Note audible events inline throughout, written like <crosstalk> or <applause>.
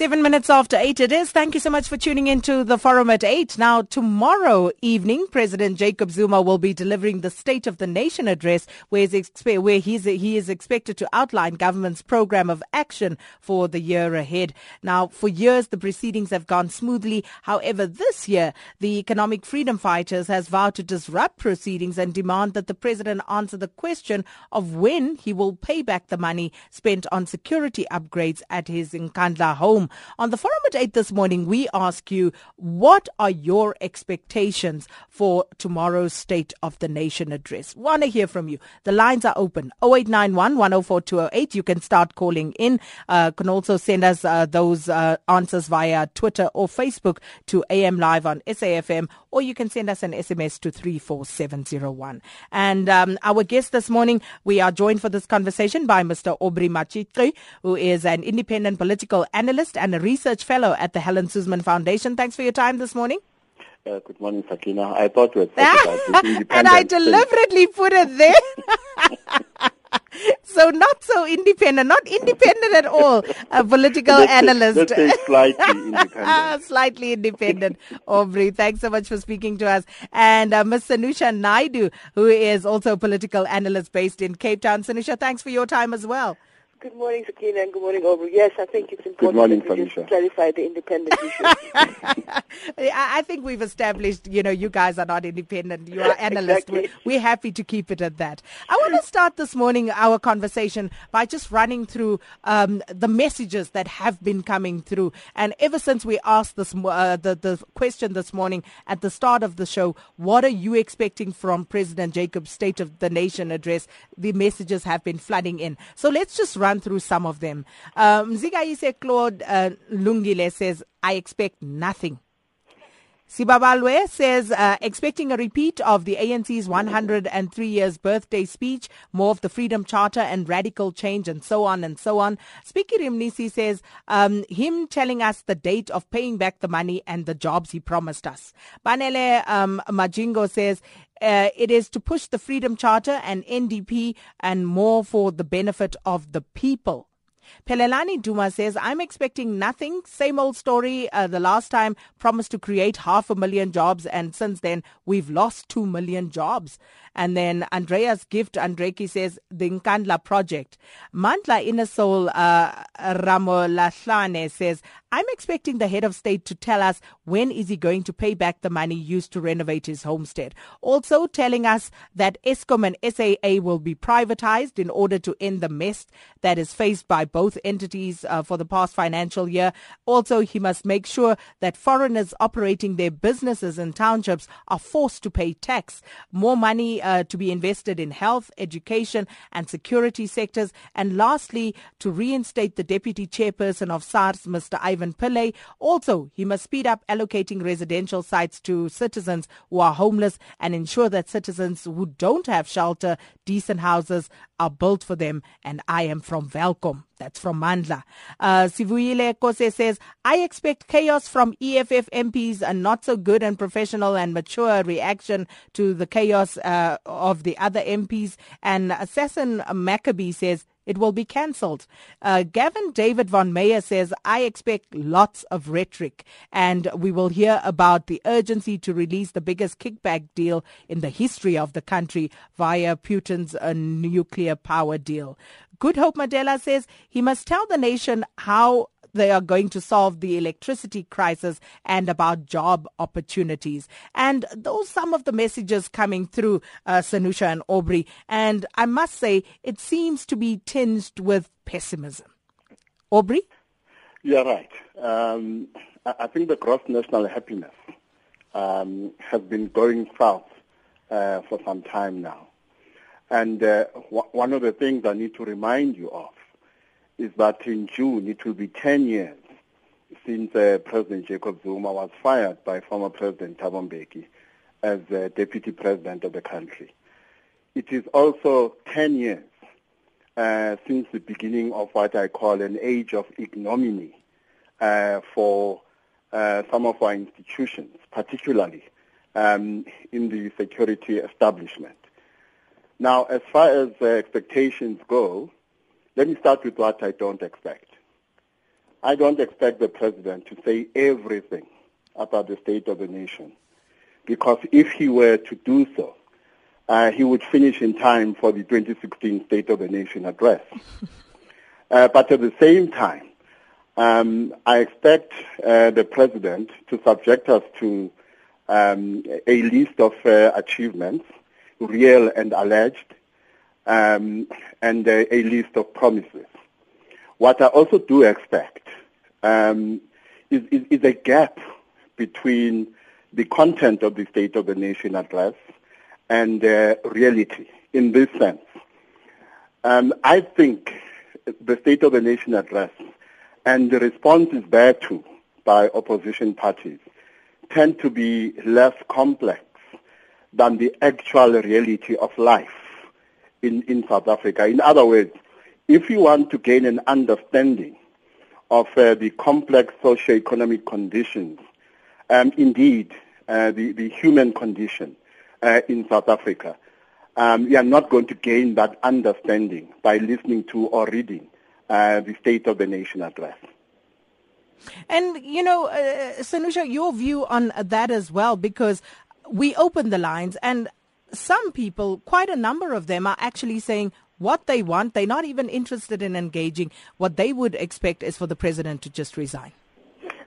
Seven minutes after eight it is. Thank you so much for tuning in to the forum at eight. Now, tomorrow evening, President Jacob Zuma will be delivering the State of the Nation address, where, he's, he is expected to outline government's program of action for the year ahead. Now, for years, the proceedings have gone smoothly. However, this year, the Economic Freedom Fighters has vowed to disrupt proceedings and demand that the president answer the question of when he will pay back the money spent on security upgrades at his Nkandla home. On the forum at 8 this morning, we ask you, what are your expectations for tomorrow's State of the Nation address? Want to hear from you. The lines are open. 0891 104 208. You can start calling in. Uh, can also send us uh, those uh, answers via Twitter or Facebook to AM Live on SAFM, or you can send us an SMS to 34701. And um, our guest this morning, we are joined for this conversation by Mr. Aubrey Matshiqi, who is an independent political analyst and a research fellow at the Helen Suzman Foundation. Thanks for your time this morning. Uh, good morning, Sakina. I thought you had about <laughs> And I deliberately put it there. <laughs> so not so independent, not independent at all. A <laughs> political let's analyst. Say, let's say slightly independent. slightly independent. Aubrey, thanks so much for speaking to us. And uh, Ms. Sanusha Naidu, who is also a political analyst based in Cape Town. Sanusha, thanks for your time as well. Good morning, Sakina, and good morning, Aubrey. Yes, I think it's important morning, that we just clarify the independent <laughs> issue. <laughs> I think we've established, you know, you guys are not independent. You are analysts. Exactly. We're, we're happy to keep it at that. I want to start this morning our conversation by just running through um, the messages that have been coming through. And ever since we asked this, uh, the, the question this morning at the start of the show, what are you expecting from President Jacob's State of the Nation address? The messages have been flooding in. So let's just run through some of them. Um, Zigayise Claude uh, Lungile says, I expect nothing. Sibabalwe says, uh, expecting a repeat of the ANC's 103 years birthday speech, more of the Freedom Charter and radical change and so on and so on. Speaker Rimnisi says, um, him telling us the date of paying back the money and the jobs he promised us. Banele um, Majingo says, uh, it is to push the Freedom Charter and NDP and more for the benefit of the people. Pelelani Duma says, I'm expecting nothing. Same old story. Uh, the last time promised to create half a million jobs, and since then we've lost two million jobs. And then Andreas Gift Andreki says, the Nkandla project. Mantla Inasol uh, Ramolahlane says, I'm expecting the head of state to tell us when is he going to pay back the money used to renovate his homestead. Also telling us that Eskom and SAA will be privatized in order to end the mess that is faced by both entities uh, for the past financial year. Also, he must make sure that foreigners operating their businesses in townships are forced to pay tax. More money uh, to be invested in health, education, and security sectors. And lastly, to reinstate the deputy chairperson of SARS, Mr. Ivan Pillay. Also, he must speed up allocating residential sites to citizens who are homeless and ensure that citizens who don't have shelter, decent houses are built for them. And I am from Welkom. That's from Mandla. Uh, Sivuyile Kose says, I expect chaos from EFF MPs, a not so good and professional and mature reaction to the chaos uh, of the other MPs. And Assassin Maccabee says, it will be cancelled. Uh, Gavin David von Meyer says, I expect lots of rhetoric and we will hear about the urgency to release the biggest kickback deal in the history of the country via Putin's uh, nuclear power deal. Good Hope Mandela says he must tell the nation how they are going to solve the electricity crisis and about job opportunities. And those some of the messages coming through uh, Sanusha and Aubrey. And I must say, it seems to be tinged with pessimism. Aubrey? You're right. Um, I think the gross national happiness um, has been going south uh, for some time now. And uh, w- one of the things I need to remind you of is that in June it will be 10 years since uh, President Jacob Zuma was fired by former President Thabo Mbeki as uh, deputy president of the country. It is also 10 years uh, since the beginning of what I call an age of ignominy uh, for uh, some of our institutions, particularly um, in the security establishment. Now, as far as expectations go, let me start with what I don't expect. I don't expect the president to say everything about the state of the nation, because if he were to do so, uh, he would finish in time for the 2016 State of the Nation address. <laughs> uh, but at the same time, um, I expect uh, the president to subject us to um, a list of uh, achievements, real and alleged, um, and a, list of promises. What I also do expect um, is, is, is a gap between the content of the State of the Nation address and uh, reality in this sense. Um, I think the State of the Nation address and the responses thereto by opposition parties tend to be less complex than the actual reality of life in, in South Africa. In other words, if you want to gain an understanding of uh, the complex socio-economic conditions, um, indeed, uh, the, the human condition, uh, in South Africa. Um, we are not going to gain that understanding by listening to or reading uh, the State of the Nation address. And, you know, uh, Sanusha, your view on that as well, because we open the lines and some people, quite a number of them, are actually saying what they want. They're not even interested in engaging. What they would expect is for the president to just resign.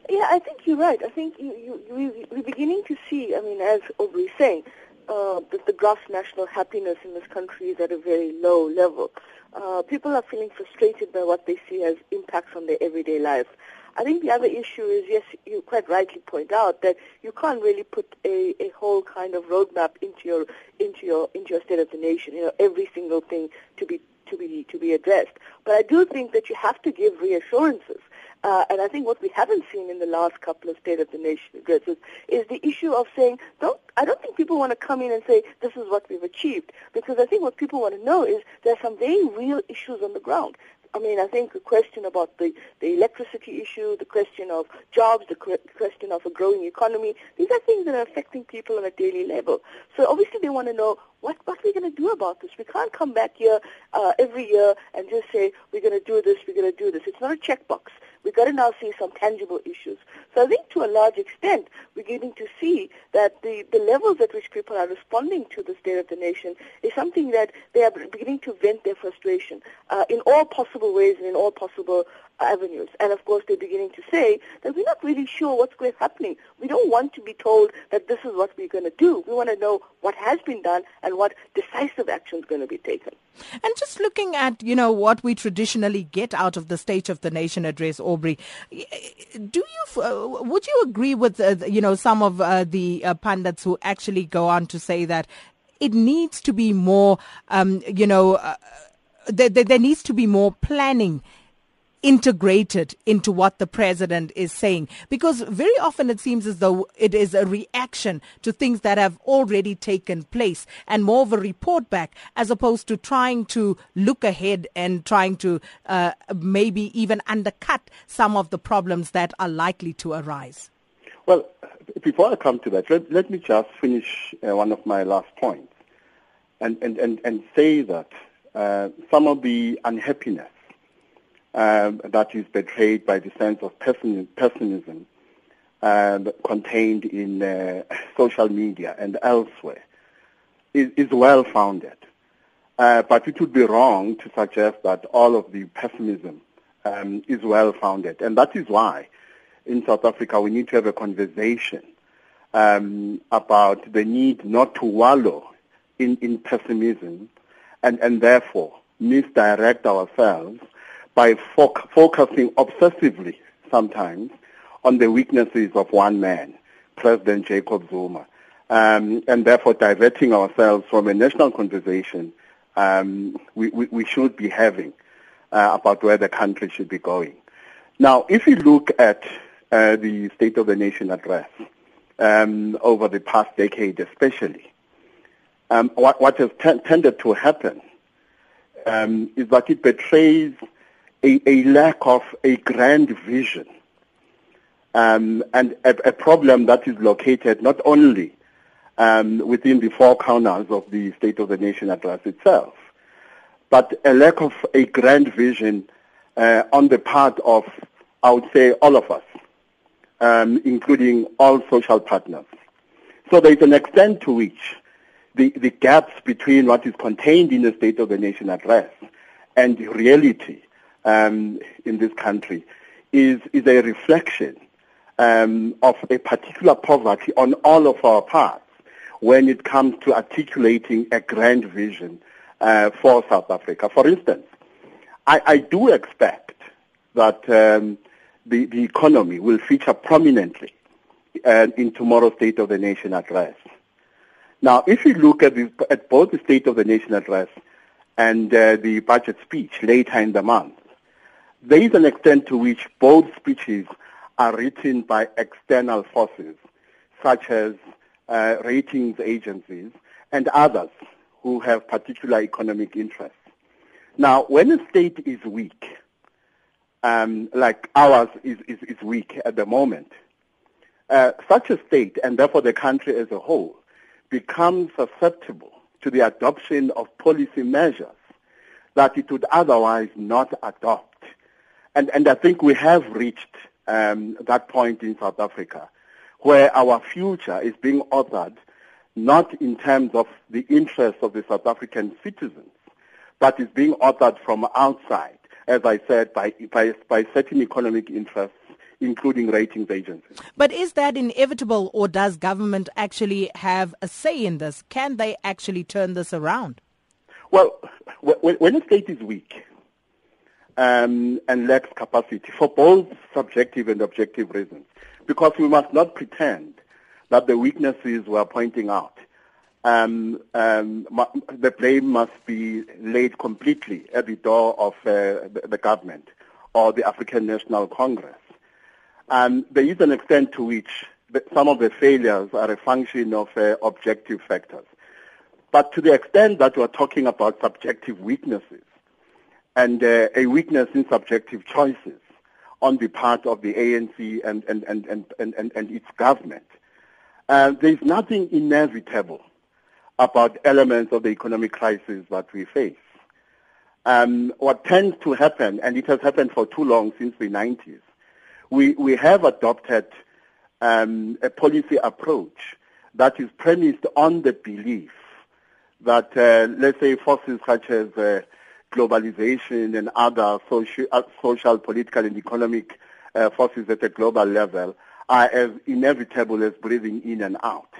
Yeah, I think you're right. I think you, you, we're beginning to see, I mean, as Aubrey's saying, uh, the, the gross national happiness in this country is at a very low level. Uh, people are feeling frustrated by what they see as impacts on their everyday life. I think the other issue is, yes, you quite rightly point out that you can't really put a, a whole kind of roadmap into your into your into your state of the nation. You know, every single thing to be to be to be addressed. But I do think that you have to give reassurances uh, and I think what we haven't seen in the last couple of State of the Nation addresses is the issue of saying, don't, I don't think people want to come in and say, this is what we've achieved. Because I think what people want to know is there are some very real issues on the ground. I mean, I think the question about the, the electricity issue, the question of jobs, the question of a growing economy, these are things that are affecting people on a daily level. So obviously they want to know what, what are we going to do about this? We can't come back here uh, every year and just say we're going to do this, we're going to do this. It's not a checkbox. We've got to now see some tangible issues. So I think to a large extent, we're getting to see that the, the levels at which people are responding to the state of the nation is something that they are beginning to vent their frustration uh, in all possible ways and in all possible avenues. And of course, they're beginning to say that we're not really sure what's going happening. We don't want to be told that this is what we're going to do. We want to know what has been done and what decisive action is going to be taken. And just looking at, you know, what we traditionally get out of the State of the Nation address, Aubrey, do you, uh, would you agree with, uh, you know, some of uh, the uh, pundits who actually go on to say that it needs to be more, um, you know, uh, there, there needs to be more planning integrated into what the president is saying. Because very often it seems as though it is a reaction to things that have already taken place and more of a report back as opposed to trying to look ahead and trying to uh, maybe even undercut some of the problems that are likely to arise. Well, before I come to that, let, let me just finish uh, one of my last points and, and, and, and say that uh, some of the unhappiness um, that is betrayed by the sense of pessimism um, contained in uh, social media and elsewhere is, is well founded. Uh, but it would be wrong to suggest that all of the pessimism um, is well founded. And that is why in South Africa we need to have a conversation um, about the need not to wallow in, in pessimism and, and therefore misdirect ourselves by fo- focusing obsessively sometimes on the weaknesses of one man, President Jacob Zuma, um, and therefore diverting ourselves from a national conversation um, we, we, we, should be having uh, about where the country should be going. Now, if you look at uh, the State of the Nation address um, over the past decade especially, um, what, what, has t- tended to happen um, is that it betrays a, a lack of a grand vision um, and a, a, problem that is located not only um, within the four corners of the State of the Nation address itself. But a lack of a grand vision uh, on the part of, I would say, all of us, um, including all social partners. So there is an extent to which the, the gaps between what is contained in the State of the Nation address and reality um, in this country is, is a reflection um, of a particular poverty on all of our parts when it comes to articulating a grand vision uh, for South Africa. For instance, I, I do expect that um, the, the economy will feature prominently uh, in tomorrow's State of the Nation address. Now, if you look at, the, at both the State of the Nation address and uh, the budget speech later in the month, there is an extent to which both speeches are written by external forces, such as uh, ratings agencies and others who have particular economic interests. Now, when a state is weak, um, like ours is, is, is, weak at the moment, uh, such a state, and therefore the country as a whole, becomes susceptible to the adoption of policy measures that it would otherwise not adopt. And, and I think we have reached um, that point in South Africa where our future is being authored not in terms of the interests of the South African citizens, but is being authored from outside, as I said, by, by, by certain economic interests including ratings agencies. But is that inevitable or does government actually have a say in this? Can they actually turn this around? Well, when a state is weak um, and lacks capacity for both subjective and objective reasons, because we must not pretend that the weaknesses we're pointing out, um, um, the blame must be laid completely at the door of uh, the, the, government or the African National Congress. Um, there is an extent to which some of the failures are a function of uh, objective factors. But to the extent that we're talking about subjective weaknesses and uh, a weakness in subjective choices on the part of the ANC and, and, and, and, and, and, and its government, uh, there's nothing inevitable about elements of the economic crisis that we face. Um, what tends to happen, and it has happened for too long since the 90s, we, we have adopted um, a policy approach that is premised on the belief that, uh, let's say, forces such as uh, globalization and other social, uh, social, political, and economic uh, forces at a global level are as inevitable as breathing in and out.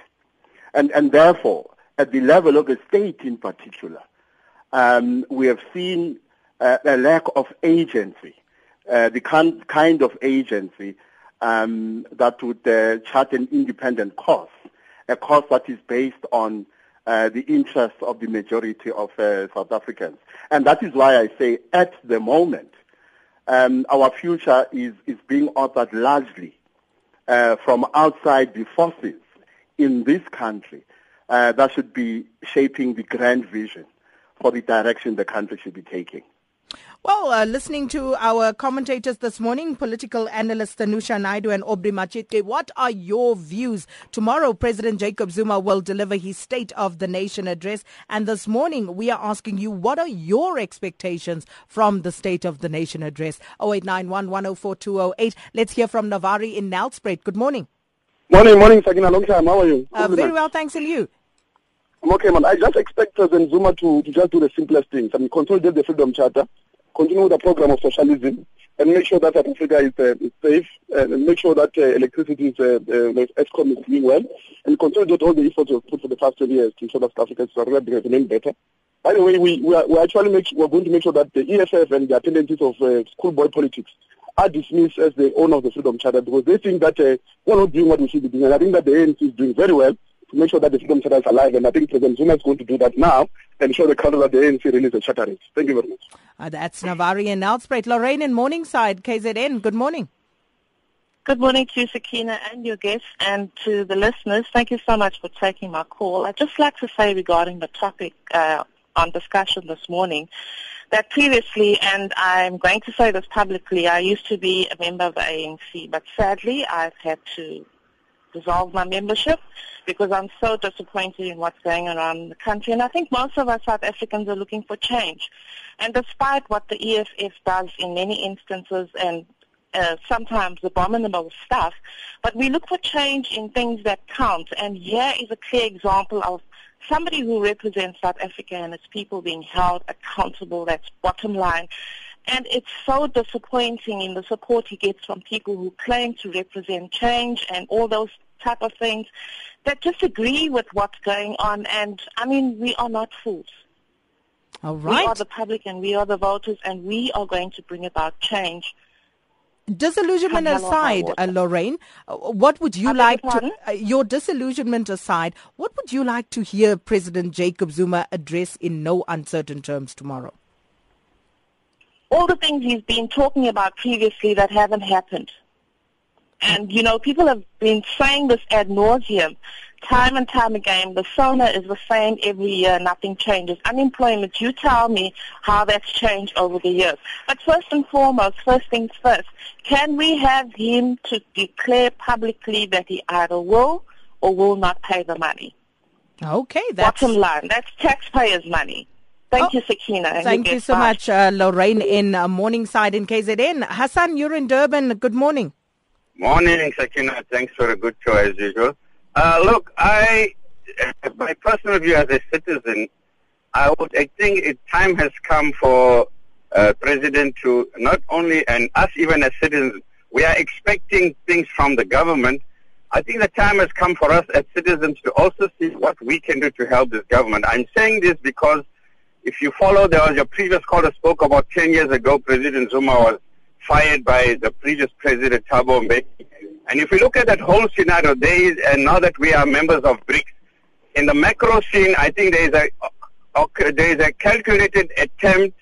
And, and therefore, at the level of the state in particular, um, we have seen uh, a lack of agency, uh, the kind kind of agency um, that would uh, chart an independent course, a course that is based on uh, the interests of the majority of uh, South Africans. And that is why I say at the moment, um, our future is, is being authored largely uh, from outside the forces in this country uh, that should be shaping the grand vision for the direction the country should be taking. Well, uh, listening to our commentators this morning, political analysts Sanusha Naidu and Aubrey Matshiqi, what are your views? Tomorrow, President Jacob Zuma will deliver his State of the Nation address. And this morning, we are asking you, what are your expectations from the State of the Nation address? 0891 Let's hear from Navari in Nelspruit. Good morning. Morning, morning, Sakina. Long time. How are you? Uh, very well, thanks. And you? I'm okay, man. I just expect President Zuma to, to just do the simplest things. I mean, consolidate the Freedom Charter continue the program of socialism and make sure that South Africa is, uh, is safe and make sure that uh, electricity is, uh, uh, is doing well and consolidate all the efforts we've put for the past 10 years to ensure that South Africa is remain better. By the way, we, we, are, we actually make, we're going to make sure that the EFF and the tendencies of uh, schoolboy politics are dismissed as the owner of the Freedom Charter because they think that uh, we're not doing what we should be doing. And I think that the ANC is doing very well to make sure that the Freedom Charter is alive. And I think President Zuma is going to do that now and show the country that the ANC really is a charter. Thank you very much. Uh, that's Navari and Nelspruit. Lorraine in Morningside, KZN. Good morning. Good morning to you, Sakina, and your guests, and to the listeners. Thank you so much for taking my call. I'd just like to say regarding the topic uh, on discussion this morning that previously, and I'm going to say this publicly, I used to be a member of the ANC, but sadly I've had to dissolve my membership because I'm so disappointed in what's going on around the country. And I think most of us South Africans are looking for change. And despite what the EFF does in many instances and uh, sometimes abominable stuff, but we look for change in things that count. And here is a clear example of somebody who represents South Africa and its people being held accountable. That's bottom line. And it's so disappointing in the support he gets from people who claim to represent change and all those type of things that disagree with what's going on. And I mean, we are not fools. All right. We are the public and we are the voters and we are going to bring about change. Disillusionment aside, uh, Lorraine, uh, what would you like to, uh, your disillusionment aside, what would you like to hear President Jacob Zuma address in no uncertain terms tomorrow? All the things he's been talking about previously that haven't happened. And, you know, people have been saying this ad nauseum time and time again. The SONA is the same every year. Nothing changes. Unemployment, you tell me how that's changed over the years. But first and foremost, first things first, can we have him to declare publicly that he either will or will not pay the money? Okay, that's... Bottom line, that's taxpayers' money. Thank oh, you, Sakina. Thank you so much, uh, Lorraine in uh, Morningside in KZN. Hassan, you're in Durban. Good morning. Morning, Sakina. Thanks for a good show as usual. Uh, look, I, my personal view as a citizen, I would, I think it, time has come for uh, president to not only and us even as citizens, we are expecting things from the government. I think the time has come for us as citizens to also see what we can do to help this government. I'm saying this because if you follow, there was your previous caller spoke about 10 years ago, President Zuma was fired by the previous president, Thabo Mbeki. And if we look at that whole scenario, there is, and now that we are members of BRICS, in the macro scene, I think there is a, uh, there is a calculated attempt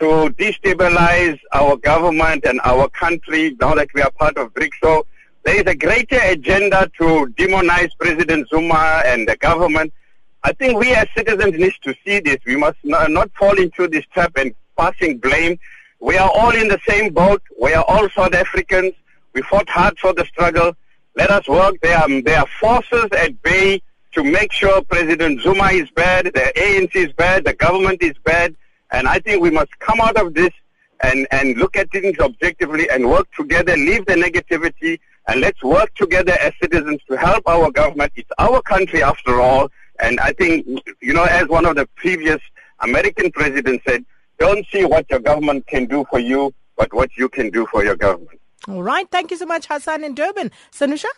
to destabilize our government and our country now that we are part of BRICS. So there is a greater agenda to demonize President Zuma and the government. I think we as citizens need to see this. We must not fall into this trap and passing blame. We are all in the same boat. We are all South Africans. We fought hard for the struggle. Let us work. There are, there are forces at bay to make sure President Zuma is bad, the ANC is bad, the government is bad. And I think we must come out of this and, and look at things objectively and work together, leave the negativity, and let's work together as citizens to help our government. It's our country after all. And I think, you know, as one of the previous American presidents said, don't see what your government can do for you, but what you can do for your government. All right. Thank you so much, Hassan in Durban. Sanusha?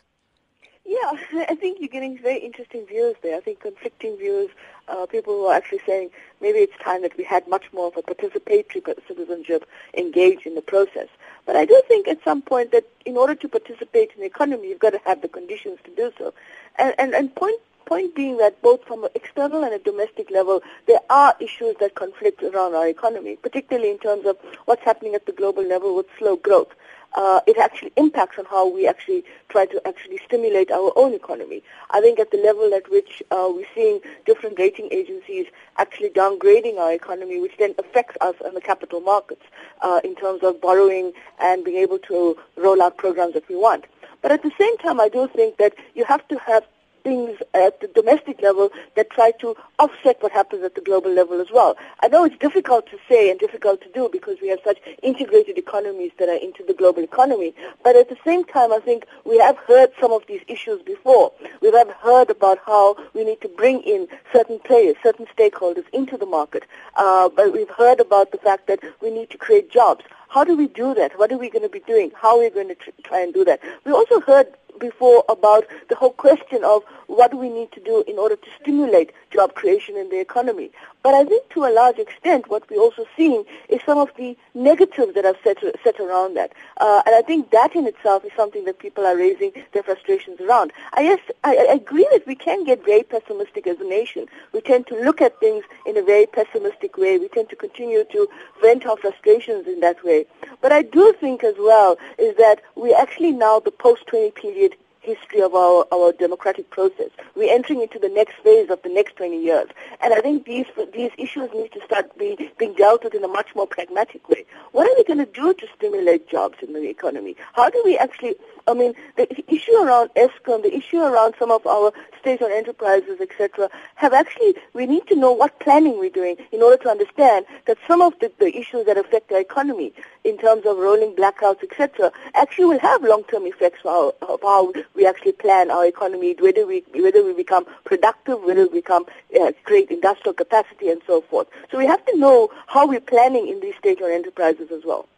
Yeah, <laughs> I think you're getting very interesting views there. I think conflicting views. Uh, people who are actually saying maybe it's time that we had much more of a participatory citizenship engaged in the process. But I do think at some point that in order to participate in the economy, you've got to have the conditions to do so. And, and, and point point being that both from an external and a domestic level, there are issues that conflict around our economy, particularly in terms of what's happening at the global level with slow growth. Uh, it actually impacts on how we actually try to actually stimulate our own economy. I think at the level at which uh, we're seeing different rating agencies actually downgrading our economy, which then affects us in the capital markets uh, in terms of borrowing and being able to roll out programs that we want. But at the same time, I do think that you have to have things at the domestic level that try to offset what happens at the global level as well. I know it's difficult to say and difficult to do because we have such integrated economies that are into the global economy, but at the same time I think we have heard some of these issues before. We have heard about how we need to bring in certain players, certain stakeholders into the market, uh, but we've heard about the fact that we need to create jobs. How do we do that? What are we going to be doing? How are we going to tr- try and do that? We also heard before about the whole question of what we need to do in order to stimulate job creation in the economy. But I think to a large extent what we're also seeing is some of the negatives that are set, set around that. Uh, and I think that in itself is something that people are raising their frustrations around. I, yes, I, I agree that we can get very pessimistic as a nation. We tend to look at things in a very pessimistic way. We tend to continue to vent our frustrations in that way. But I do think as well is that we're actually now the post-20 period history of our, our democratic process. We're entering into the next phase of the next 20 years. And I think these, these issues need to start be, being dealt with in a much more pragmatic way. What are we going to do to stimulate jobs in the economy? How do we actually I mean, the issue around Eskom, the issue around some of our state-owned enterprises, etc., have actually, we need to know what planning we're doing in order to understand that some of the, the issues that affect our economy in terms of rolling blackouts, etc., actually will have long-term effects our, of how we actually plan our economy, whether we, whether we become productive, whether we become, uh, create industrial capacity and so forth. So we have to know how we're planning in these state-owned enterprises as well.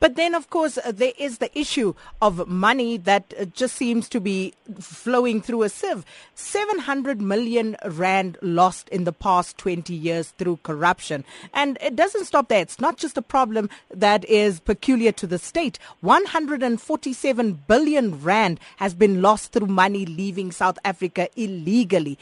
But then, of course, uh, there is the issue of money that uh, just seems to be flowing through a sieve. 700 million rand lost in the past 20 years through corruption. And it doesn't stop there. It's not just a problem that is peculiar to the state. 147 billion rand has been lost through money leaving South Africa illegally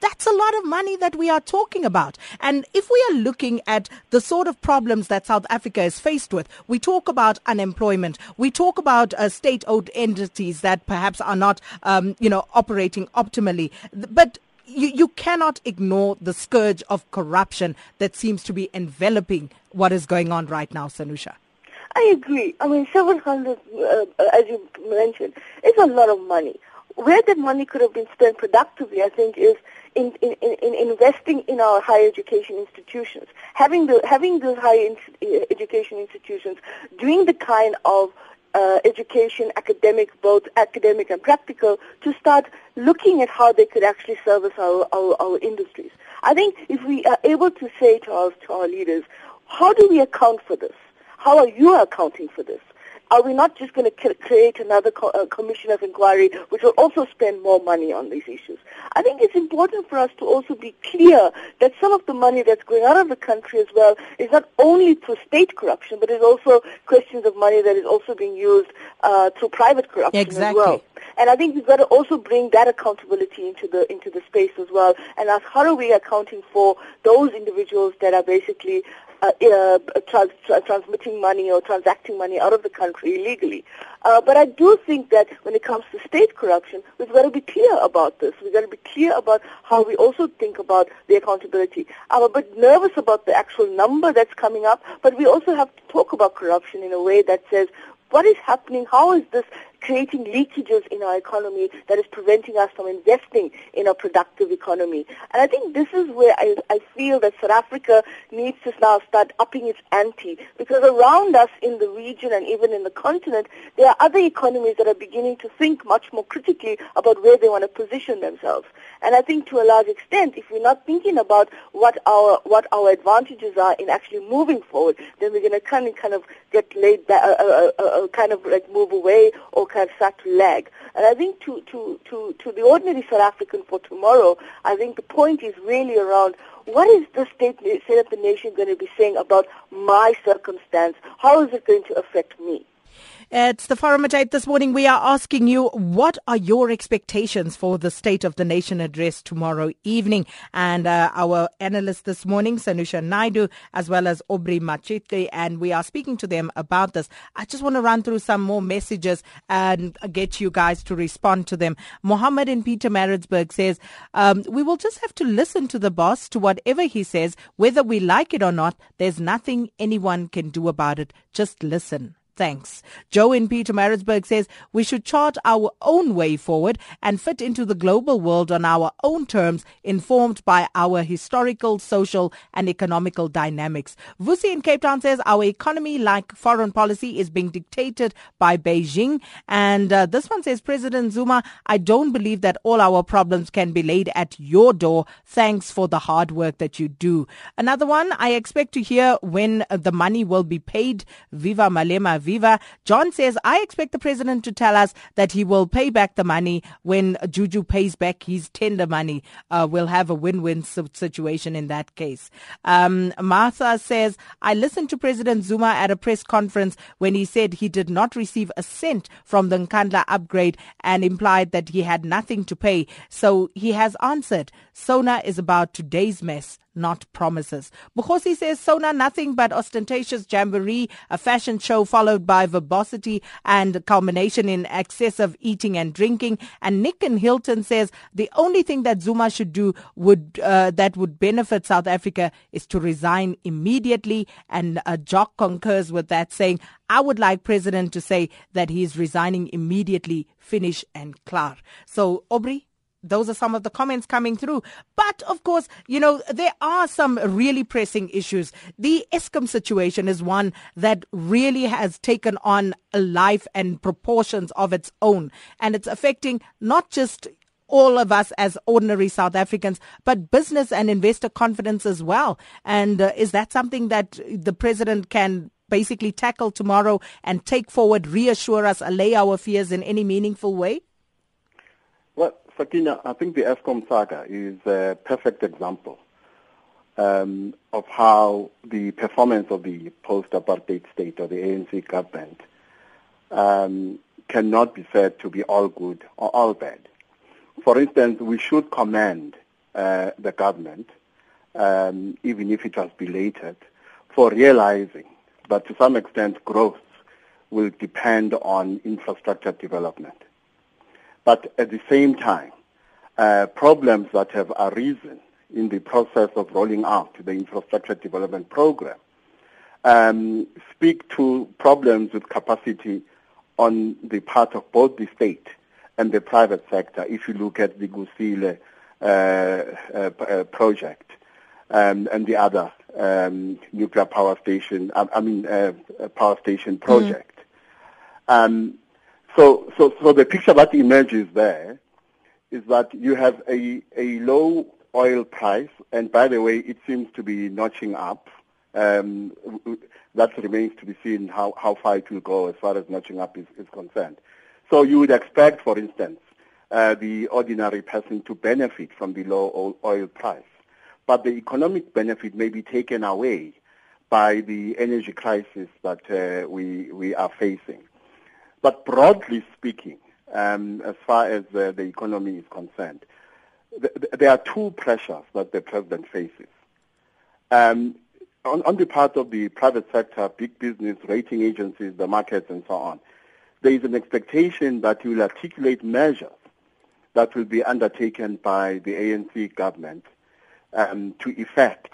that's a lot of money that we are talking about. And if we are looking at the sort of problems that South Africa is faced with, we talk about unemployment, we talk about uh, state-owned entities that perhaps are not, um, you know, operating optimally. But you, you cannot ignore the scourge of corruption that seems to be enveloping what is going on right now, Sanusha. I agree. I mean, 700, uh, as you mentioned, is a lot of money. Where that money could have been spent productively, I think, is in, in, in investing in our higher education institutions, having the having those higher in, uh, education institutions doing the kind of uh, education, academic, both academic and practical, to start looking at how they could actually service our, our, our industries. I think if we are able to say to our, to our leaders, how do we account for this? How are you accounting for this? Are we not just going to create another co- uh, commission of inquiry which will also spend more money on these issues? I think it's important for us to also be clear that some of the money that's going out of the country as well is not only through state corruption, but is also questions of money that is also being used uh, through private corruption exactly. as well. And I think we've got to also bring that accountability into the into the space as well, and ask how are we accounting for those individuals that are basically uh, uh, trans- transmitting money or transacting money out of the country illegally. Uh, but I do think that when it comes to state corruption, we've got to be clear about this. We've got to be clear about how we also think about the accountability. I'm a bit nervous about the actual number that's coming up, but we also have to talk about corruption in a way that says what is happening? How is this creating leakages in our economy that is preventing us from investing in a productive economy? And I think this is where I, I feel that South Africa needs to now start upping its ante because around us in the region and even in the continent, there are other economies that are beginning to think much more critically about where they want to position themselves. And I think to a large extent, if we're not thinking about what our what our advantages are in actually moving forward, then we're going to kind of kind of get laid back, uh, uh, uh, uh, kind of like move away or of start to lag. And I think to to to to the ordinary South African for tomorrow, I think the point is really around what is the state, state of the nation going to be saying about my circumstance? How is it going to affect me? It's the Forum at 8 this morning. We are asking you, what are your expectations for the State of the Nation address tomorrow evening? And uh, our analyst this morning, Sanusha Naidu, as well as Aubrey Matshiqi, and we are speaking to them about this. I just want to run through some more messages and get you guys to respond to them. Mohammed in Pietermaritzburg says, um, we will just have to listen to the boss, to whatever he says, whether we like it or not. There's nothing anyone can do about it. Just listen. Thanks. Joe in Pietermaritzburg says we should chart our own way forward and fit into the global world on our own terms, informed by our historical, social, and economical dynamics. Vusi in Cape Town says our economy, like foreign policy, is being dictated by Beijing. And uh, this one says, President Zuma, I don't believe that all our problems can be laid at your door. Thanks for the hard work that you do. Another one, I expect to hear when the money will be paid. Viva Malema Viva. John says, I expect the president to tell us that he will pay back the money when Juju pays back his tender money. Uh, we'll have a win-win situation in that case. Um, Martha says, I listened to President Zuma at a press conference when he said he did not receive a cent from the Nkandla upgrade and implied that he had nothing to pay. So he has answered, Sona is about today's mess, not promises. Bukhosi says, Sona, nothing but ostentatious jamboree, a fashion show followed by verbosity and culmination in excessive eating and drinking. And Nick and Hilton says, the only thing that Zuma should do would, uh, that would benefit South Africa is to resign immediately. And uh, Jock concurs with that saying, I would like President to say that he is resigning immediately, finish and clear. So, Aubrey, those are some of the comments coming through. But of course, you know, there are some really pressing issues. The Eskom situation is one that really has taken on a life and proportions of its own. And it's affecting not just all of us as ordinary South Africans, but business and investor confidence as well. And uh, is that something that the president can basically tackle tomorrow and take forward, reassure us, allay our fears in any meaningful way? Well, Sakina, I think the Eskom saga is a perfect example um, of how the performance of the post-apartheid state or the ANC government um, cannot be said to be all good or all bad. For instance, we should commend uh, the government, um, even if it was belated, for realizing that to some extent growth will depend on infrastructure development. But at the same time, uh, problems that have arisen in the process of rolling out the infrastructure development program um, speak to problems with capacity on the part of both the state and the private sector. If you look at the Kusile uh, uh, uh, project um, and the other um, nuclear power station, I, I mean uh, power station project. Mm. So, so, so the picture that emerges there is that you have a, a low oil price, and by the way, it seems to be notching up. Um, that remains to be seen how, how far it will go as far as notching up is, is concerned. So you would expect, for instance, uh, the ordinary person to benefit from the low oil price. But the economic benefit may be taken away by the energy crisis that uh, we, we are facing. But broadly speaking, um, as far as uh, the economy is concerned, th- there are two pressures that the president faces. Um, on, on, the part of the private sector, big business, rating agencies, the markets, and so on, there is an expectation that he will articulate measures that will be undertaken by the ANC government um, to effect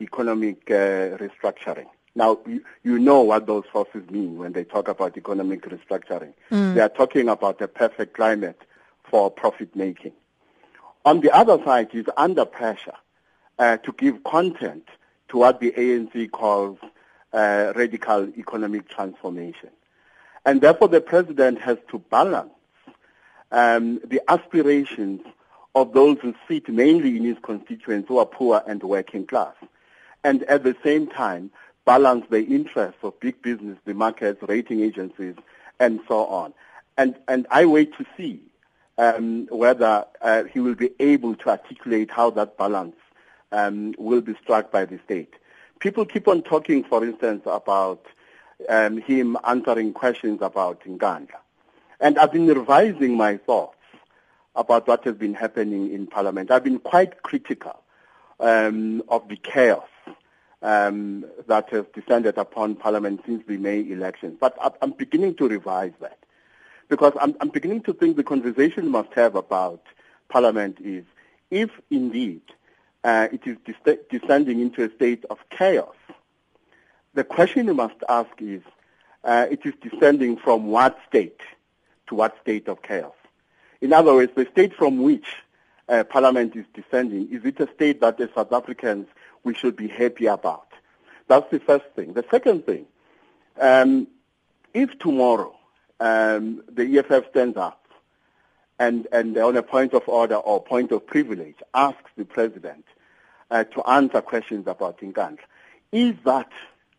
economic uh, restructuring. Now, you, you know what those forces mean when they talk about economic restructuring. Mm. They are talking about a perfect climate for profit making. On the other side, he's under pressure uh, to give content to what the ANC calls uh, radical economic transformation. And therefore, the president has to balance um, the aspirations of those who sit mainly in his constituents who are poor and working class. And at the same time, balance the interests of big business, the markets, rating agencies, and so on. And, and I wait to see um, whether uh, he will be able to articulate how that balance um, will be struck by the state. People keep on talking, for instance, about um, him answering questions about Nkandla. And I've been revising my thoughts about what has been happening in Parliament. I've been quite critical um, of the chaos um, that has descended upon Parliament since the May elections. But I'm beginning to revise that because I'm, I'm beginning to think the conversation must have about Parliament is if indeed uh, it is descending into a state of chaos, the question you must ask is, uh, it is descending from what state to what state of chaos? In other words, the state from which uh, Parliament is descending, is it a state that the South Africans we should be happy about. That's the first thing. The second thing, um, if tomorrow um, the EFF stands up and, and on a point of order or point of privilege asks the president uh, to answer questions about Nkandla, is that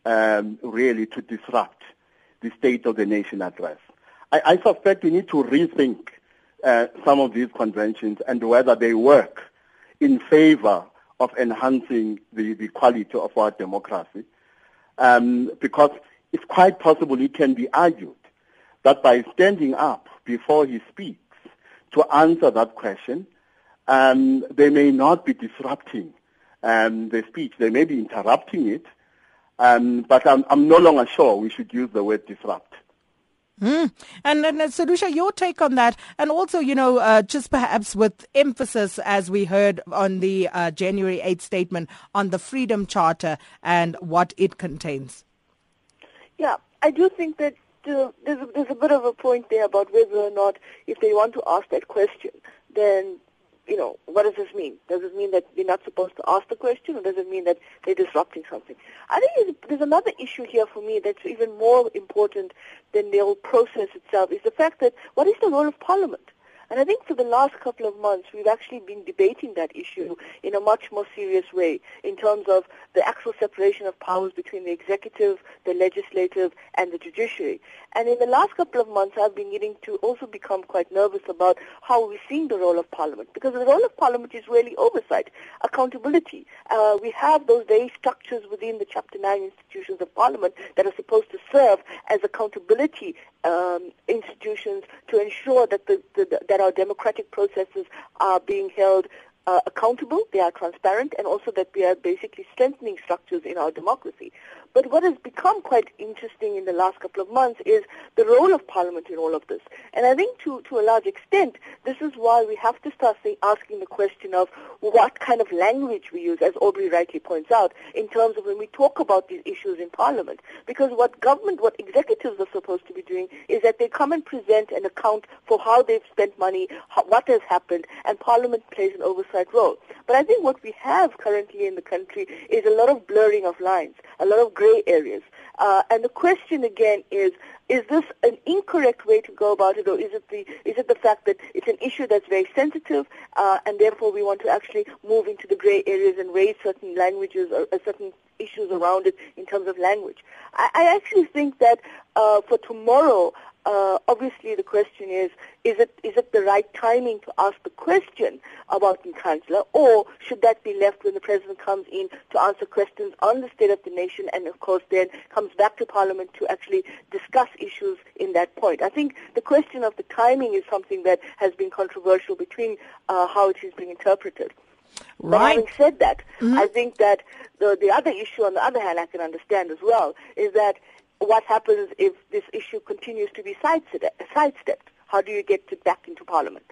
um, really to disrupt the State of the Nation address? I, I suspect we need to rethink uh, some of these conventions and whether they work in favor of enhancing the, the quality of our democracy. Um, because it's quite possible it can be argued that by standing up before he speaks to answer that question, um, they may not be disrupting um, the speech. They may be interrupting it, um, but I'm, I'm no longer sure we should use the word disrupt. Mm. And, and uh, Sanusha, your take on that, and also, you know, uh, just perhaps with emphasis, as we heard on the uh, January 8th statement, on the Freedom Charter and what it contains. Yeah, I do think that uh, there's, there's a bit of a point there about whether or not, if they want to ask that question, then you know, what does this mean? Does it mean that we're not supposed to ask the question, or does it mean that they're disrupting something? I think there's another issue here for me that's even more important than the whole process itself, is the fact that what is the role of Parliament? And I think for the last couple of months, we've actually been debating that issue in a much more serious way in terms of the actual separation of powers between the executive, the legislative, and the judiciary. And in the last couple of months, I've been getting to also become quite nervous about how we're seeing the role of Parliament, because the role of Parliament is really oversight, accountability. Uh, we have those very structures within the Chapter 9 institutions of Parliament that are supposed to serve as accountability um, institutions to ensure that the, the, that our democratic processes are being held uh, accountable, they are transparent, and also that we are basically strengthening structures in our democracy. But what has become quite interesting in the last couple of months is the role of Parliament in all of this. And I think to, to a large extent, this is why we have to start say, asking the question of what kind of language we use, as Aubrey rightly points out, in terms of when we talk about these issues in Parliament. Because what government, what executives are supposed to be doing is that they come and present an account for how they've spent money, how, what has happened, and Parliament plays an oversight role. But I think what we have currently in the country is a lot of blurring of lines, a lot of gray areas. Uh, and the question again is, is this an incorrect way to go about it, or is it the is it the fact that it's an issue that's very sensitive, uh, and therefore we want to actually move into the gray areas and raise certain languages or, or certain issues around it in terms of language? I, I actually think that uh, for tomorrow, uh, obviously the question is, is it, is it the right timing to ask the question about Nkandla, or should that be left when the President comes in to answer questions on the state of the nation and, of course, then comes back to Parliament to actually discuss issues in that point? I think the question of the timing is something that has been controversial between uh, how it is being interpreted. Right. But having said that, mm-hmm. I think that the, the other issue, on the other hand, I can understand as well, is that what happens if this issue continues to be sidestepped? How do you get it back into Parliament?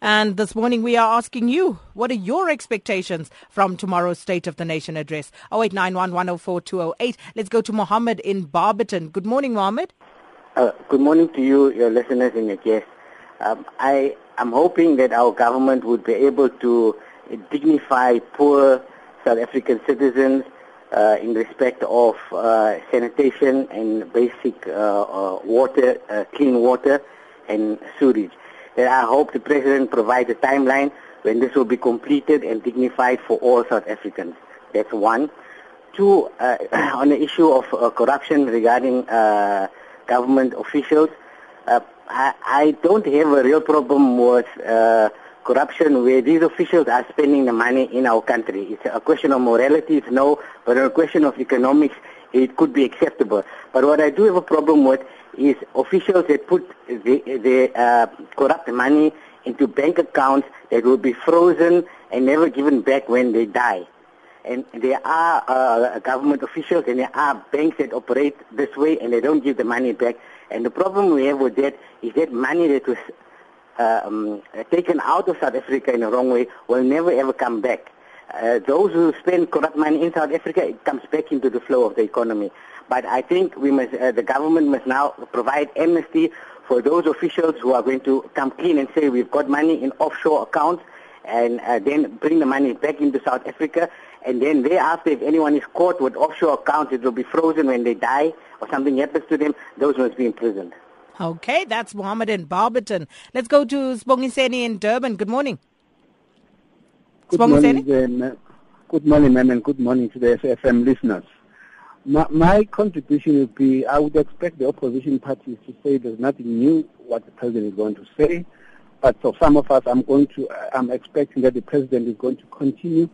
And this morning we are asking you, what are your expectations from tomorrow's State of the Nation address? 0891104208. Let's go to Mohammed in Barberton. Good morning, Mohammed. Uh, good morning to you, your listeners and your guests. Um, I am hoping that our government would be able to dignify poor South African citizens uh, in respect of uh, sanitation and basic uh, uh water, uh, clean water and sewage. And I hope the President provides a timeline when this will be completed and dignified for all South Africans. That's one. Two, uh, <coughs> on the issue of corruption regarding government officials, I, I, don't have a real problem with corruption where these officials are spending the money in our country. It's a question of morality, it's no, but a question of economics, it could be acceptable. But what I do have a problem with is officials that put the, the uh, corrupt money into bank accounts that will be frozen and never given back when they die. And there are uh, government officials and there are banks that operate this way and they don't give the money back. And the problem we have with that is that money that was um, taken out of South Africa in the wrong way will never ever come back. Uh, those who spend corrupt money in South Africa, it comes back into the flow of the economy. But I think we must, uh, the government must now provide amnesty for those officials who are going to come clean and say we've got money in offshore accounts and uh, then bring the money back into South Africa. And then thereafter, if anyone is caught with offshore accounts, it will be frozen when they die or something happens to them. Those must be imprisoned. Okay, that's Mohammed in Barberton. Let's go to Sbongiseni in Durban. Good morning. Good morning, uh, good morning, ma'am, and good morning to the SFM listeners. My, my, contribution would be I would expect the opposition parties to say there's nothing new what the president is going to say. But for some of us, I'm going to, I'm expecting that the president is going to continue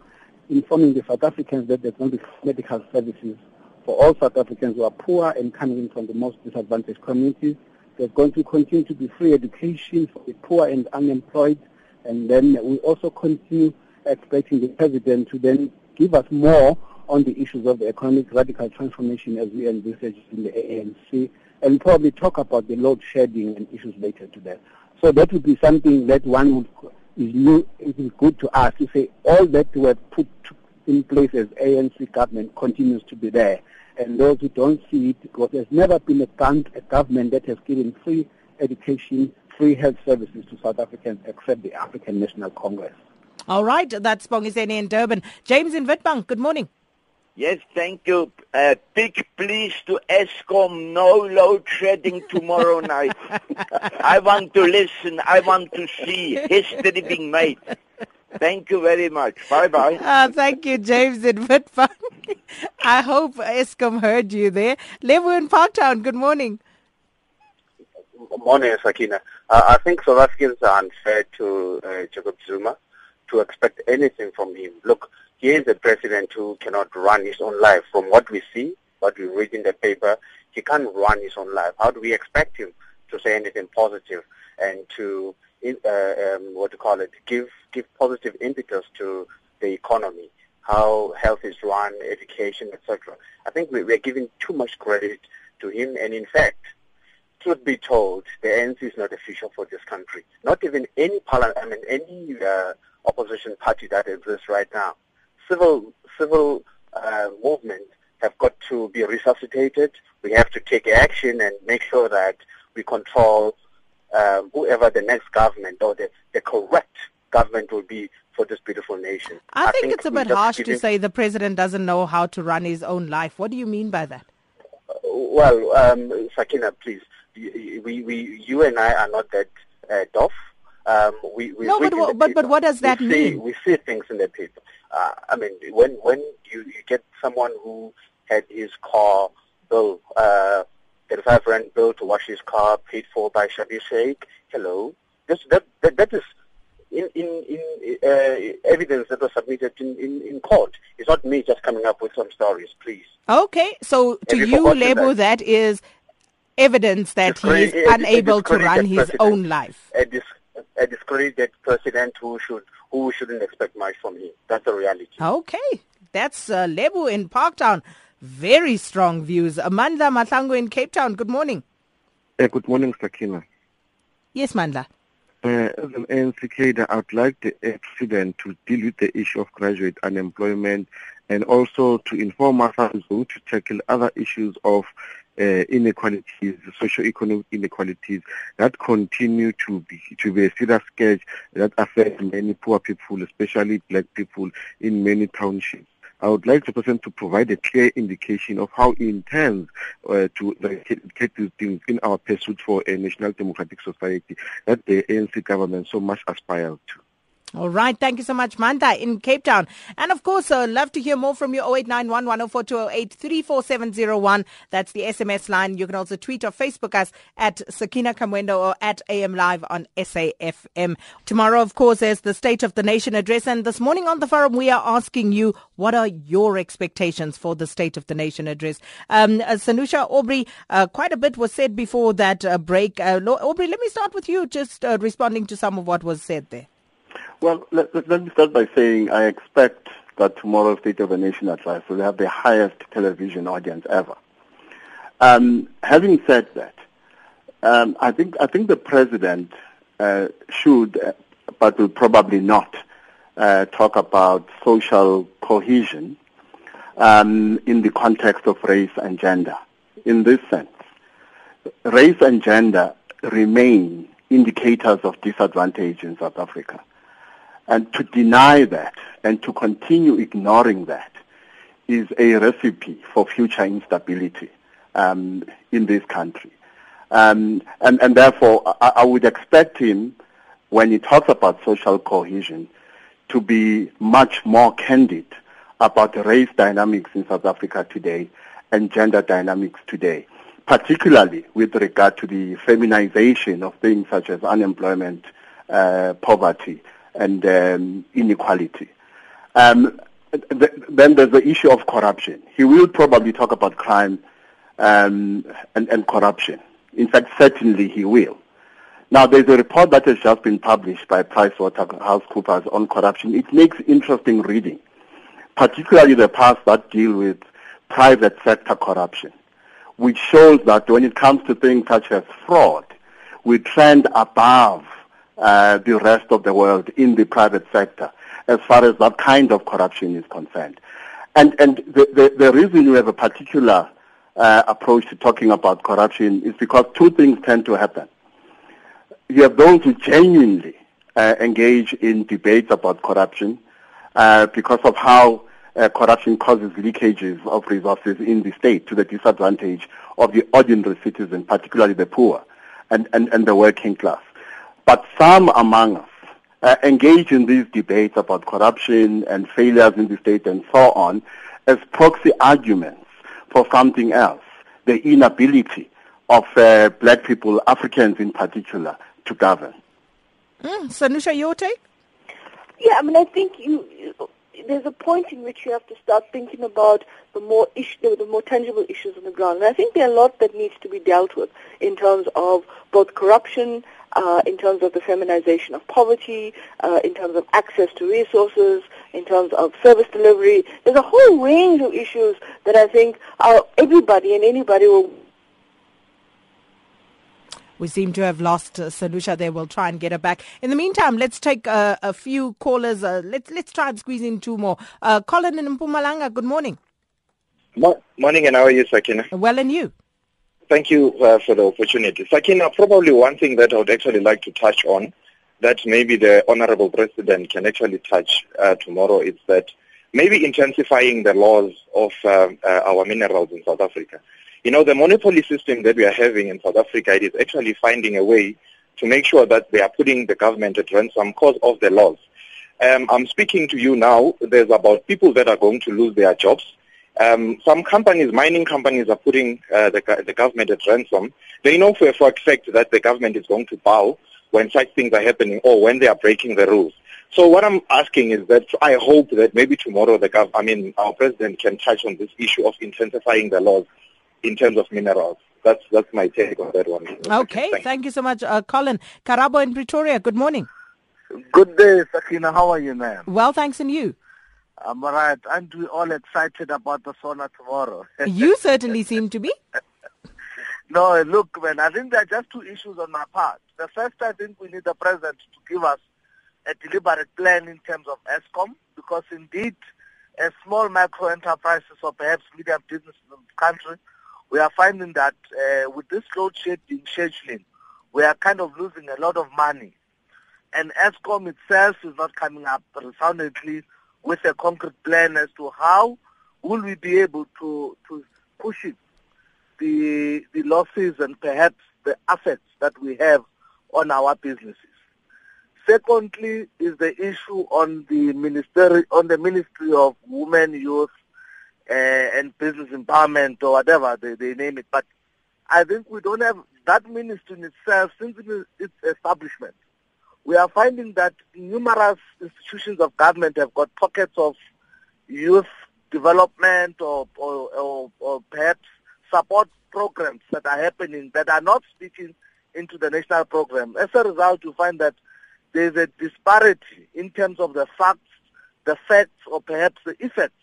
informing the South Africans that there's going to be medical services for all South Africans who are poor and coming in from the most disadvantaged communities there's going to continue to be free education for the poor and unemployed. And then we also continue expecting the president to then give us more on the issues of the economic radical transformation as we envisage in the ANC, and probably talk about the load shedding and issues later to that. So that would be something that one would is new. Is good to ask to say all that were put in place as ANC government continues to be there, and those who don't see it, because there's never been a, bank, a government that has given free education, free health services to South Africans except the African National Congress. All right, that's Bongiseni in Durban. James in Witbank, good morning. Yes, thank you. Uh, big please to Eskom, no load shedding tomorrow <laughs> night. I want to listen. I want to see history being made. Thank you very much. Bye-bye. Uh, <laughs> thank you, James in Witbank. <laughs> I hope Eskom heard you there. Lewu in Parktown, good morning. Good morning, Sakina. Uh, I think South Africans are unfair to uh, Jacob Zuma to expect anything from him. Look, he is a president who cannot run his own life. From what we see, what we read in the paper, he can't run his own life. How do we expect him to say anything positive and to, uh, um, what to call it, give give positive impetus to the economy, how health is run, education, etc. I think we, we're giving too much credit to him, and in fact, truth be told, the ANC is not official for this country. Not even any parliament, I mean, any uh, opposition party that exists right now civil civil uh, movement have got to be resuscitated. We have to take action and make sure that we control uh, whoever the next government or the, the correct government will be for this beautiful nation. I, I think, think, it's a bit harsh to say the president doesn't know how to run his own life. What do you mean by that? Uh, well, um, Sakina, please, we, we, you and I are not that uh, doff. Um, we, we no, but, but, but what does that we mean? See, we see things in the paper. Uh, I mean, when when you, you get someone who had his car bill, uh, 35 rand bill to wash his car paid for by Schabir Shaik, hello, this, that, that, that is in, in, in uh, evidence that was submitted in, in, in court. It's not me just coming up with some stories, please. Okay, so to you, label that? that is evidence that he is unable to run his own life. A, dis- a discredited president who should who shouldn't expect much from him. That's the reality. Okay. That's uh, Lebu in Parktown. Very strong views. Amanda Matlango in Cape Town. Good morning. Uh, good morning, Sakina. Yes, Mandla. Uh, as an ANC I would like the president to deal with the issue of graduate unemployment and also to inform us how he's going to tackle other issues of uh, inequalities, socio-economic inequalities that continue to be to be a serious scourge that affects many poor people, especially black people in many townships. I would like the person to provide a clear indication of how he intends uh, to take these things in our pursuit for a national democratic society that the ANC government so much aspires to. All right. Thank you so much, Manda in Cape Town. And of course, uh, love to hear more from you. 0891 104 34701. That's the SMS line. You can also tweet or Facebook us at Sakina Kamwendo or at AM Live on SAFM. Tomorrow, of course, is the State of the Nation address. And this morning on the forum, we are asking you, what are your expectations for the State of the Nation address? Um, uh, Sanusha Aubrey, uh, quite a bit was said before that uh, break. Uh, Aubrey, let me start with you, just uh, responding to some of what was said there. Well, let, let, let, me start by saying I expect that tomorrow's State of the Nation address will have the highest television audience ever. Um, having said that, um, I think I think the president uh, should, uh, but will probably not, uh, talk about social cohesion um, in the context of race and gender. In this sense, race and gender remain indicators of disadvantage in South Africa. And to deny that and to continue ignoring that is a recipe for future instability um, in this country. Um, and, and, therefore, I, I, would expect him, when he talks about social cohesion, to be much more candid about race dynamics in South Africa today and gender dynamics today, particularly with regard to the feminization of things such as unemployment, uh, poverty, and um, inequality. Um, th- then there's the issue of corruption. He will probably talk about crime um, and, and corruption. In fact, certainly he will. Now, there's a report that has just been published by PricewaterhouseCoopers on corruption. It makes interesting reading particularly the parts that deal with private sector corruption, which shows that when it comes to things such as fraud, we trend above uh, the rest of the world in the private sector as far as that kind of corruption is concerned. And, and the, the, the reason we have a particular uh, approach to talking about corruption is because two things tend to happen. You have those who genuinely uh, engage in debates about corruption uh, because of how uh, corruption causes leakages of resources in the state to the disadvantage of the ordinary citizen, particularly the poor and, and, and the working class. But some among us uh, engage in these debates about corruption and failures in the state and so on as proxy arguments for something else, the inability of uh, black people, Africans in particular, to govern. Mm, Sanusha, your take? Yeah, I mean, I think you, you, there's a point in which you have to start thinking about the more the more tangible issues on the ground. And I think there are a lot that needs to be dealt with in terms of both corruption, uh, in terms of the feminization of poverty, uh, in terms of access to resources, in terms of service delivery. There's a whole range of issues that I think everybody and anybody will we seem to have lost uh, Sanusha there. We'll try and get her back. In the meantime, let's take uh, a few callers. Uh, let's let's try and squeeze in two more. Uh, Colin in Mpumalanga, good morning. Mo- morning, and how are you, Sakina? Well, and you? Thank you uh, for the opportunity. Sakina, probably one thing that I would actually like to touch on that maybe the Honorable President can actually touch uh, tomorrow is that maybe intensifying the laws of our minerals in South Africa. You know, the monopoly system that we are having in South Africa it is actually finding a way to make sure that they are putting the government at ransom because of the laws. Um, I'm speaking to you now. There's about people that are going to lose their jobs. Um, some companies, mining companies, are putting uh, the, the, government at ransom. They know for, for a fact that the government is going to bow when such things are happening or when they are breaking the rules. So what I'm asking is that I hope that maybe tomorrow the gov- I mean, our president can touch on this issue of intensifying the laws in terms of minerals. That's that's my take on that one. Okay, Thanks. thank you so much, uh, Colin. Karabo in Pretoria. Good morning. Good day, Sakina. How are you, ma'am? Well, thanks, and you? I'm all right. Aren't we all excited about the SONA tomorrow? <laughs> you certainly seem to be. <laughs> No, look, man, I think there are just two issues on my part. The first, I think we need the president to give us a deliberate plan in terms of Eskom, because indeed, as small micro enterprises or perhaps medium businesses in the country, we are finding that uh, with this load shedding scheduling, we are kind of losing a lot of money. And Eskom itself is not coming up resoundingly with a concrete plan as to how will we be able to, to push it, the, the losses and perhaps the assets that we have on our businesses. Secondly is the issue on the ministry, on the Ministry of Women, Youth uh, and business empowerment or whatever they, they name it. But I think we don't have that ministry in itself since its establishment. We are finding that numerous institutions of government have got pockets of youth development or, or, or, or perhaps support programs that are happening that are not speaking into the national program. As a result, you find that there's a disparity in terms of the facts, the facts, or perhaps the effects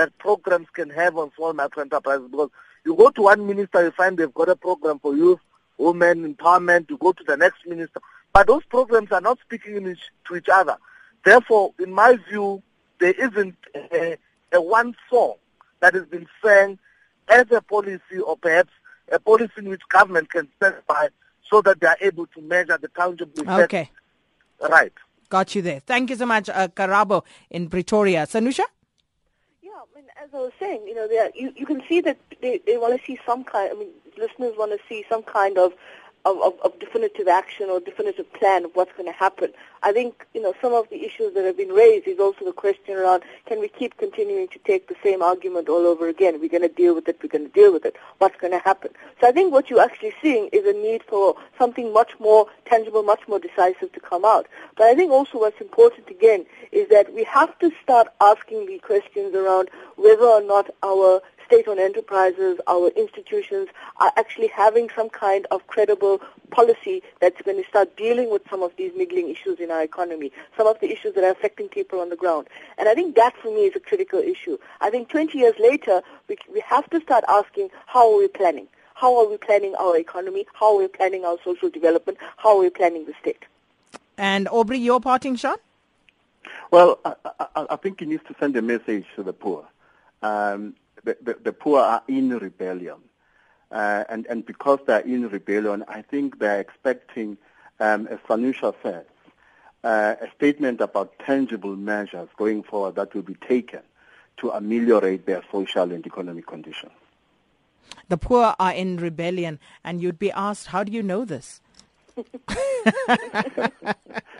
that programs can have on small micro enterprises because you go to one minister, you find they've got a program for youth, women empowerment, you go to the next minister, but those programs are not speaking each, to each other. Therefore, in my view, there isn't a, a one song that has been sang as a policy or perhaps a policy in which government can stand by so that they are able to measure the tangible effect. Okay. Right. Got you there. Thank you so much, uh, Karabo in Pretoria. Sanusha? As I was saying, you know, you, you can see that they, they want to see some kind, I mean, listeners want to see some kind of of, of, of, definitive action or definitive plan of what's going to happen. I think, you know, some of the issues that have been raised is also the question around can we keep continuing to take the same argument all over again? We're going to deal with it, we're going to deal with it. What's going to happen? So I think what you're actually seeing is a need for something much more tangible, much more decisive to come out. But I think also what's important again is that we have to start asking the questions around whether or not our state-owned enterprises, our institutions are actually having some kind of credible policy that's going to start dealing with some of these niggling issues in our economy, some of the issues that are affecting people on the ground. And I think that for me is a critical issue. I think 20 years later, we, we have to start asking how are we planning? How are we planning our economy? How are we planning our social development? How are we planning the state? And Aubrey, your parting shot? Well, I, I, I think he needs to send a message to the poor. Um, the, the, the, poor are in rebellion. Uh, and, and because they're in rebellion, I think they're expecting, um, as Sanusha says, uh, a statement about tangible measures going forward that will be taken to ameliorate their social and economic conditions. The poor are in rebellion, and you'd be asked, how do you know this? <laughs>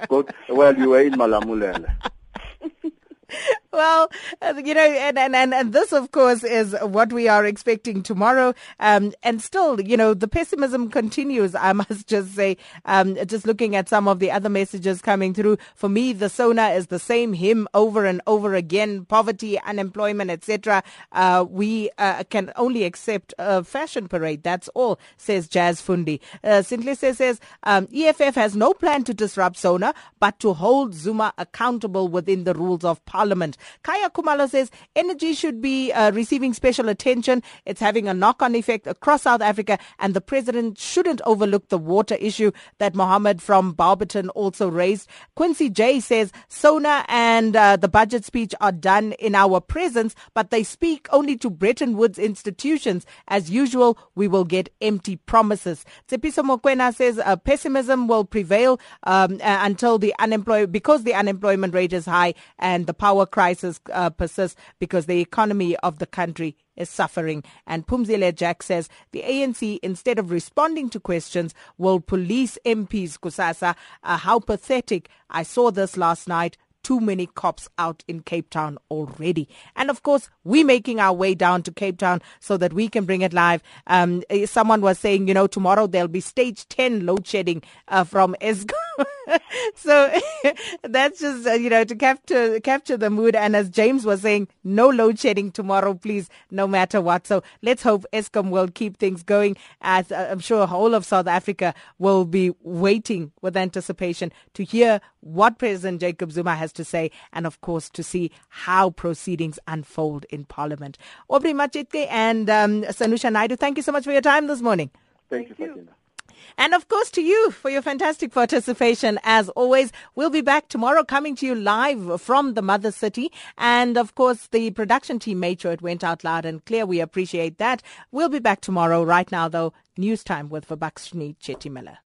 well, you were in Malamulele. <laughs> well, uh, you know, and, and, and, and this, of course, is what we are expecting tomorrow. Um, and still, you know, the pessimism continues, I <laughs> must just say. Um, just looking at some of the other messages coming through, for me, the SONA is the same hymn over and over again poverty, unemployment, etc. Uh, we uh, can only accept a fashion parade. That's all, says Jazz Fundi. Uh, Sintlise says um, EFF has no plan to disrupt SONA, but to hold Zuma accountable within the rules of parliament. Kaya Kumalo says energy should be uh, receiving special attention. It's having a knock-on effect across South Africa, and the president shouldn't overlook the water issue that Mohammed from Barberton also raised. Quincy J says Sona and uh, the budget speech are done in our presence, but they speak only to Bretton Woods institutions. As usual, we will get empty promises. Tsepiso Mokwena says uh, pessimism will prevail um, until the unemployment because the unemployment rate is high and the power crisis uh, persists because the economy of the country is suffering. And Pumzile Jack says the ANC, instead of responding to questions, will police MPs. Kusasa, uh, how pathetic. I saw this last night too many cops out in Cape Town already. And of course, we're making our way down to Cape Town so that we can bring it live. Um, eh, someone was saying, you know, tomorrow there'll be stage 10 load shedding uh, from Eskom. <laughs> so <laughs> that's just, uh, you know, to capture, capture the mood. And as James was saying, no load shedding tomorrow, please, no matter what. So let's hope Eskom will keep things going as uh, I'm sure whole of South Africa will be waiting with anticipation to hear what President Jacob Zuma has to say, and of course to see how proceedings unfold in Parliament. Aubrey Matshiqi and um, Sanusha Naidu, thank you so much for your time this morning. Thank, thank you, Fatina. And of course to you for your fantastic participation. As always, we'll be back tomorrow coming to you live from the mother city. And of course, the production team made sure it went out loud and clear. We appreciate that. We'll be back tomorrow. Right now, though, news time with Vabakshni Chetimela.